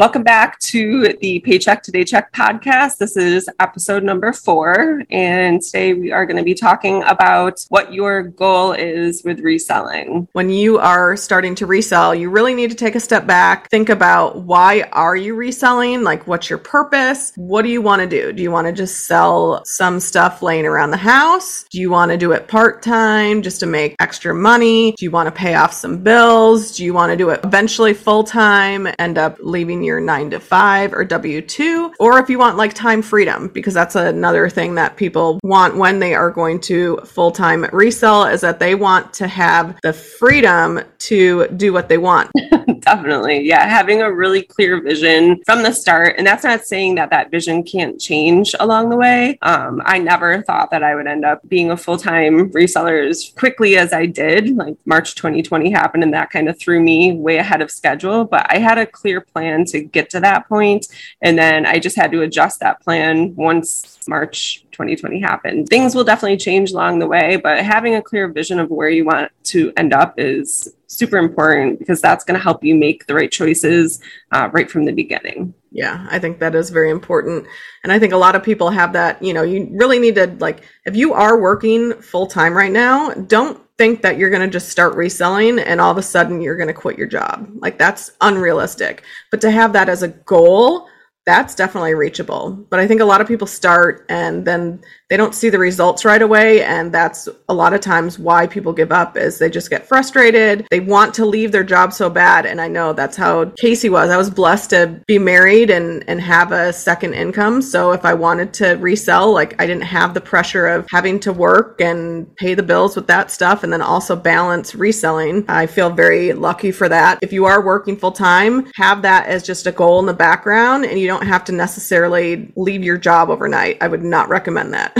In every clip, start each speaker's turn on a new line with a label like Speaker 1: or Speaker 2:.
Speaker 1: Welcome back to the Paycheck to Daycheck podcast. This is episode number four, and today we are going to be talking about what your goal is with reselling.
Speaker 2: When you are starting to resell, you really need to take a step back, think about why are you reselling? Like, what's your purpose? What do you want to do? Do you want to just sell some stuff laying around the house? Do you want to do it part time just to make extra money? Do you want to pay off some bills? Do you want to do it eventually full time, end up leaving your your nine to five or W 2, or if you want like time freedom, because that's another thing that people want when they are going to full time resell is that they want to have the freedom to do what they want.
Speaker 1: Definitely. Yeah. Having a really clear vision from the start. And that's not saying that that vision can't change along the way. Um, I never thought that I would end up being a full time reseller as quickly as I did. Like March 2020 happened, and that kind of threw me way ahead of schedule. But I had a clear plan to get to that point, And then I just had to adjust that plan once March 2020 happened. Things will definitely change along the way, but having a clear vision of where you want to end up is super important because that's going to help you make the right choices uh, right from the beginning.
Speaker 2: Yeah, I think that is very important. And I think a lot of people have that, you know, you really need to, like, if you are working full time right now, don't think that you're going to just start reselling and all of a sudden you're going to quit your job. Like that's unrealistic. But to have that as a goal, that's definitely reachable. But I think a lot of people start and then they don't see the results right away and that's a lot of times why people give up is they just get frustrated. They want to leave their job so bad and i know that's how casey was. I was blessed to be married and and have a second income so if i wanted to resell like i didn't have the pressure of having to work and pay the bills with that stuff and then also balance reselling. I feel very lucky for that. If you are working full time have that as just a goal in the background and you don't have to necessarily leave your job overnight. I would not recommend that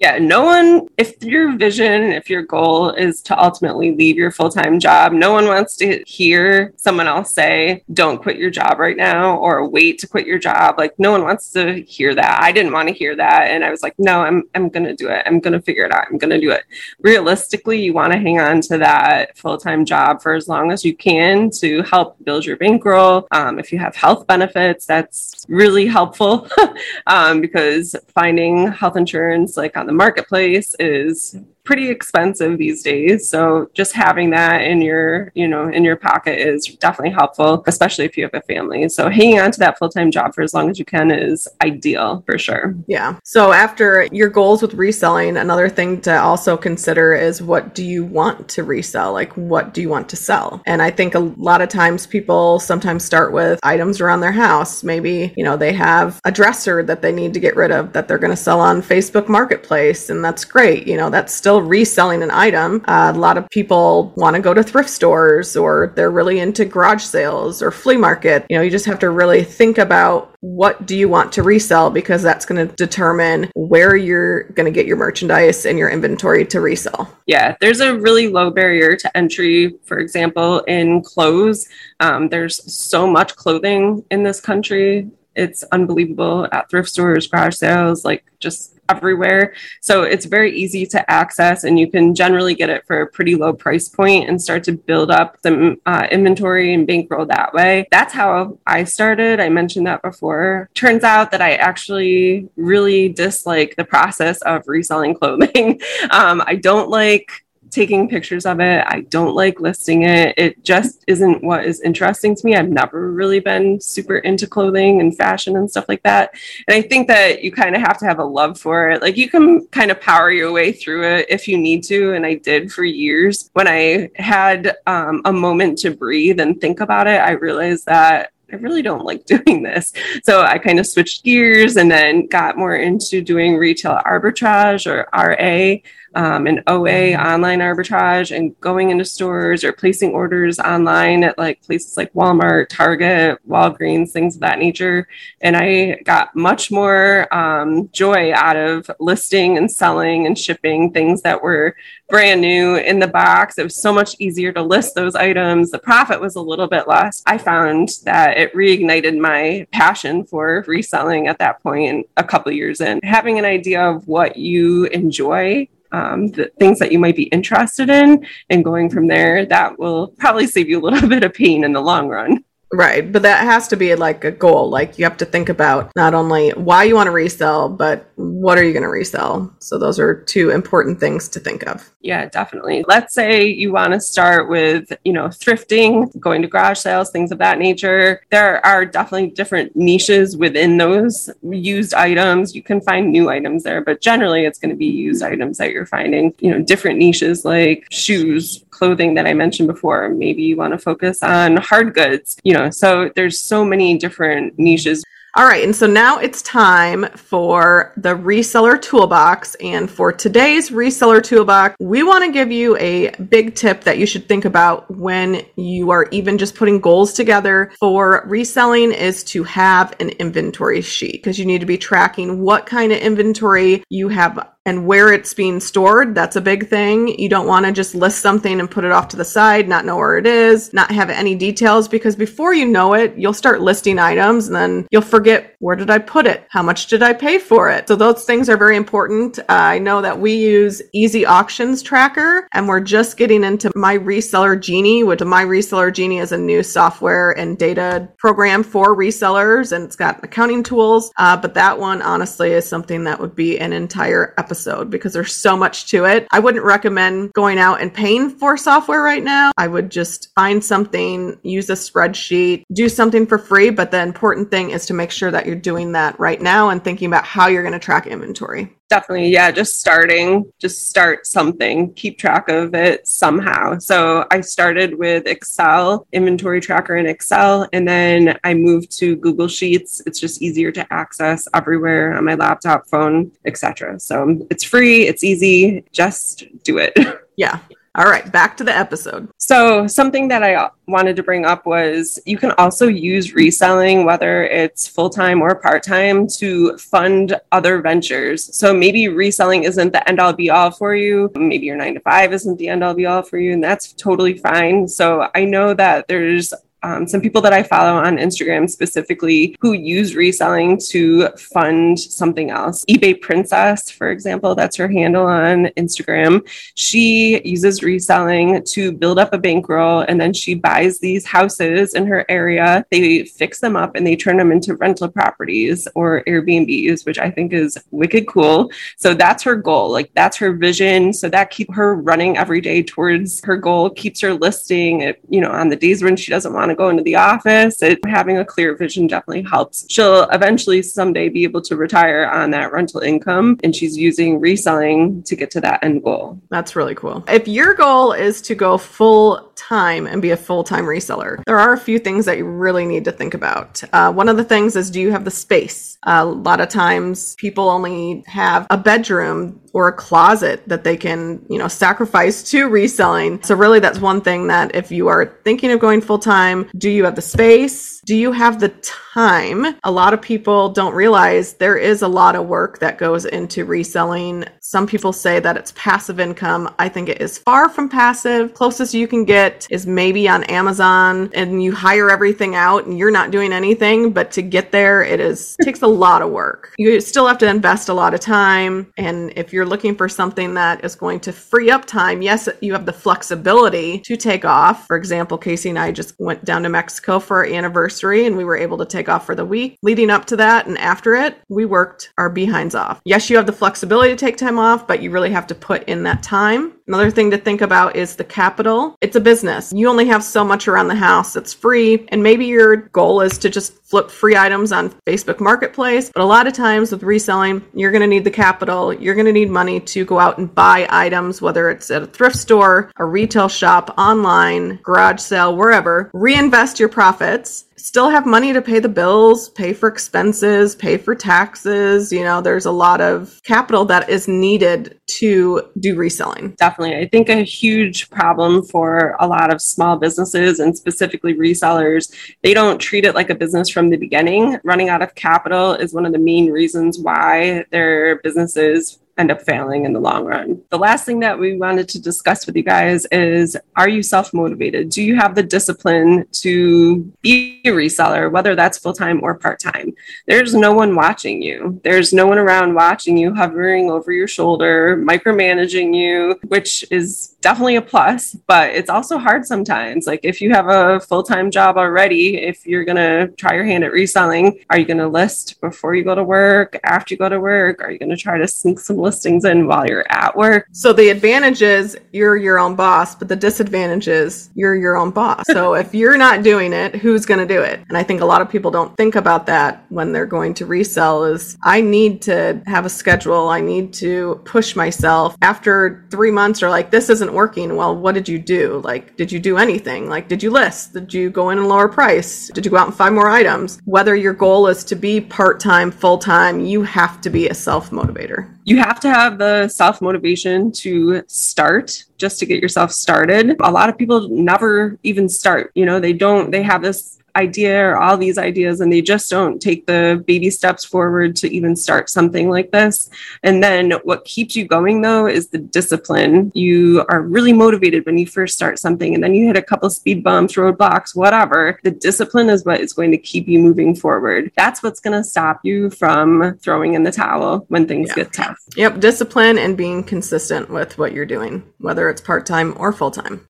Speaker 1: yeah, no one, if your vision, if your goal is to ultimately leave your full time job, no one wants to hear someone else say, don't quit your job right now or wait to quit your job. Like, no one wants to hear that. I didn't want to hear that. And I was like, no, I'm, I'm going to do it. I'm going to figure it out. I'm going to do it. Realistically, you want to hang on to that full time job for as long as you can to help build your bankroll. Um, if you have health benefits, that's really helpful um, because finding health insurance like on the marketplace is pretty expensive these days. So just having that in your, you know, in your pocket is definitely helpful, especially if you have a family. So hanging on to that full-time job for as long as you can is ideal for sure.
Speaker 2: Yeah. So after your goals with reselling, another thing to also consider is what do you want to resell? Like what do you want to sell? And I think a lot of times people sometimes start with items around their house. Maybe, you know, they have a dresser that they need to get rid of that they're going to sell on Facebook Marketplace and that's great. You know, that's still still reselling an item. Uh, a lot of people want to go to thrift stores or they're really into garage sales or flea market. You know, you just have to really think about what do you want to resell because that's going to determine where you're going to get your merchandise and your inventory to resell.
Speaker 1: Yeah, there's a really low barrier to entry, for example, in clothes. Um, there's so much clothing in this country it's unbelievable at thrift stores, garage sales, like just everywhere. So it's very easy to access, and you can generally get it for a pretty low price point and start to build up some uh, inventory and bankroll that way. That's how I started. I mentioned that before. Turns out that I actually really dislike the process of reselling clothing. um, I don't like taking pictures of it. I don't like listing it. It just isn't what is interesting to me. I've never really been super into clothing and fashion and stuff like that. And I think that you kind of have to have a love for it. Like you can kind of power your way through it if you need to. And I did for years. When I had um, a moment to breathe and think about it, I realized that I really don't like doing this. So I kind of switched gears and then got more into doing retail arbitrage or RA, um, an OA online arbitrage and going into stores or placing orders online at like places like Walmart, Target, Walgreens, things of that nature. And I got much more um, joy out of listing and selling and shipping things that were brand new in the box. It was so much easier to list those items. The profit was a little bit less. I found that it reignited my passion for reselling at that point a couple years in. Having an idea of what you enjoy um, the things that you might be interested in and going from there that will probably save you a little bit of pain in the long run
Speaker 2: Right, but that has to be like a goal. Like you have to think about not only why you want to resell, but what are you going to resell? So those are two important things to think of.
Speaker 1: Yeah, definitely. Let's say you want to start with, you know, thrifting, going to garage sales, things of that nature. There are definitely different niches within those used items. You can find new items there, but generally it's going to be used items that you're finding, you know, different niches like shoes, clothing that I mentioned before. Maybe you want to focus on hard goods, you know, so there's so many different niches.
Speaker 2: All right, and so now it's time for the reseller toolbox. And for today's reseller toolbox, we want to give you a big tip that you should think about when you are even just putting goals together for reselling is to have an inventory sheet because you need to be tracking what kind of inventory you have and where it's being stored. That's a big thing. You don't want to just list something and put it off to the side, not know where it is, not have any details because before you know it, you'll start listing items and then you'll forget where did I put it? How much did I pay for it? So those things are very important. Uh, I know that we use Easy Auctions Tracker and we're just getting into My Reseller Genie, which My Reseller Genie is a new software and data program for resellers and it's got accounting tools. Uh, but that one honestly is something that would be an entire episode episode because there's so much to it. I wouldn't recommend going out and paying for software right now. I would just find something, use a spreadsheet, do something for free. But the important thing is to make sure that you're doing that right now and thinking about how you're going to track inventory
Speaker 1: definitely yeah just starting just start something keep track of it somehow. So i started with excel inventory tracker in excel and then i moved to google sheets. It's just easier to access everywhere on my laptop phone etc so it's free it's easy just do it.
Speaker 2: Yeah all right, back to the episode.
Speaker 1: So, something that I wanted to bring up was you can also use reselling, whether it's full time or part time, to fund other ventures. So, maybe reselling isn't the end all be all for you. Maybe your nine to five isn't the end all be all for you, and that's totally fine. So, I know that there's um, some people that I follow on Instagram specifically who use reselling to fund something else. eBay Princess, for example, that's her handle on Instagram. She uses reselling to build up a bankroll and then she buys these houses in her area. They fix them up and they turn them into rental properties or Airbnbs, which I think is wicked cool. So that's her goal. Like that's her vision. So that keep her running every day towards her goal, keeps her listing, you know, on the days when she doesn't want to to go into the office. It, having a clear vision definitely helps. She'll eventually someday be able to retire on that rental income, and she's using reselling to get to that end goal.
Speaker 2: That's really cool. If your goal is to go full time and be a full time reseller, there are a few things that you really need to think about. Uh, one of the things is do you have the space? Uh, a lot of times people only have a bedroom or a closet that they can, you know, sacrifice to reselling. So really that's one thing that if you are thinking of going full time, do you have the space? Do you have the time? A lot of people don't realize there is a lot of work that goes into reselling. Some people say that it's passive income. I think it is far from passive. Closest you can get is maybe on Amazon and you hire everything out and you're not doing anything, but to get there it is takes a lot of work. You still have to invest a lot of time and if you're looking for something that is going to free up time, yes, you have the flexibility to take off. For example, Casey and I just went down to Mexico for our anniversary and we were able to take off for the week. Leading up to that and after it, we worked our behinds off. Yes, you have the flexibility to take time off, but you really have to put in that time. Another thing to think about is the capital. It's a business. You only have so much around the house that's free, and maybe your goal is to just flip free items on Facebook Marketplace. But a lot of times with reselling, you're going to need the capital. You're going to need money to go out and buy items, whether it's at a thrift store, a retail shop, online, garage sale, wherever. Reinvest your profits still have money to pay the bills, pay for expenses, pay for taxes. You know, there's a lot of capital that is needed to do reselling.
Speaker 1: Definitely. I think a huge problem for a lot of small businesses and specifically resellers, they don't treat it like a business from the beginning. Running out of capital is one of the main reasons why their businesses end up failing in the long run. The last thing that we wanted to discuss with you guys is are you self motivated? Do you have the discipline to be a reseller, whether that's full time or part time? There's no one watching you, there's no one around watching you, hovering over your shoulder, micromanaging you, which is definitely a plus, but it's also hard sometimes. Like if you have a full time job already, if you're going to try your hand at reselling, are you going to list before you go to work, after you go to work? Are you going to try to sneak some listings in while you're at work.
Speaker 2: So the advantage is you're your own boss, but the disadvantage is you're your own boss. so if you're not doing it, who's going to do it? And I think a lot of people don't think about that when they're going to resell is I need to have a schedule. I need to push myself after 3 months or like this isn't working. Well, what did you do? Like did you do anything? Like did you list? Did you go in and lower price? Did you go out and find more items? Whether your goal is to be part-time, full-time, you have to be a self-motivator
Speaker 1: you have to have the self motivation to start just to get yourself started. A lot of people never even start, you know, they don't, they have this idea or all these ideas and they just don't take the baby steps forward to even start something like this. And then what keeps you going though is the discipline. You are really motivated when you first start something and then you hit a couple speed bumps, roadblocks, whatever. The discipline is what is going to keep you moving forward. That's what's going to stop you from throwing in the towel when things yeah. get tough.
Speaker 2: Yep, discipline and being consistent with what you're doing, whether it's part-time or full-time.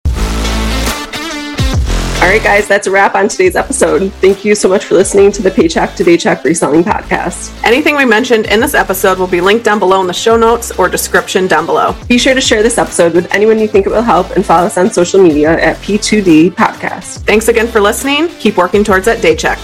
Speaker 1: All right, guys, that's a wrap on today's episode. Thank you so much for listening to the Paycheck to Daycheck Reselling Podcast.
Speaker 2: Anything we mentioned in this episode will be linked down below in the show notes or description down below.
Speaker 1: Be sure to share this episode with anyone you think it will help and follow us on social media at P2D Podcast.
Speaker 2: Thanks again for listening. Keep working towards that day check.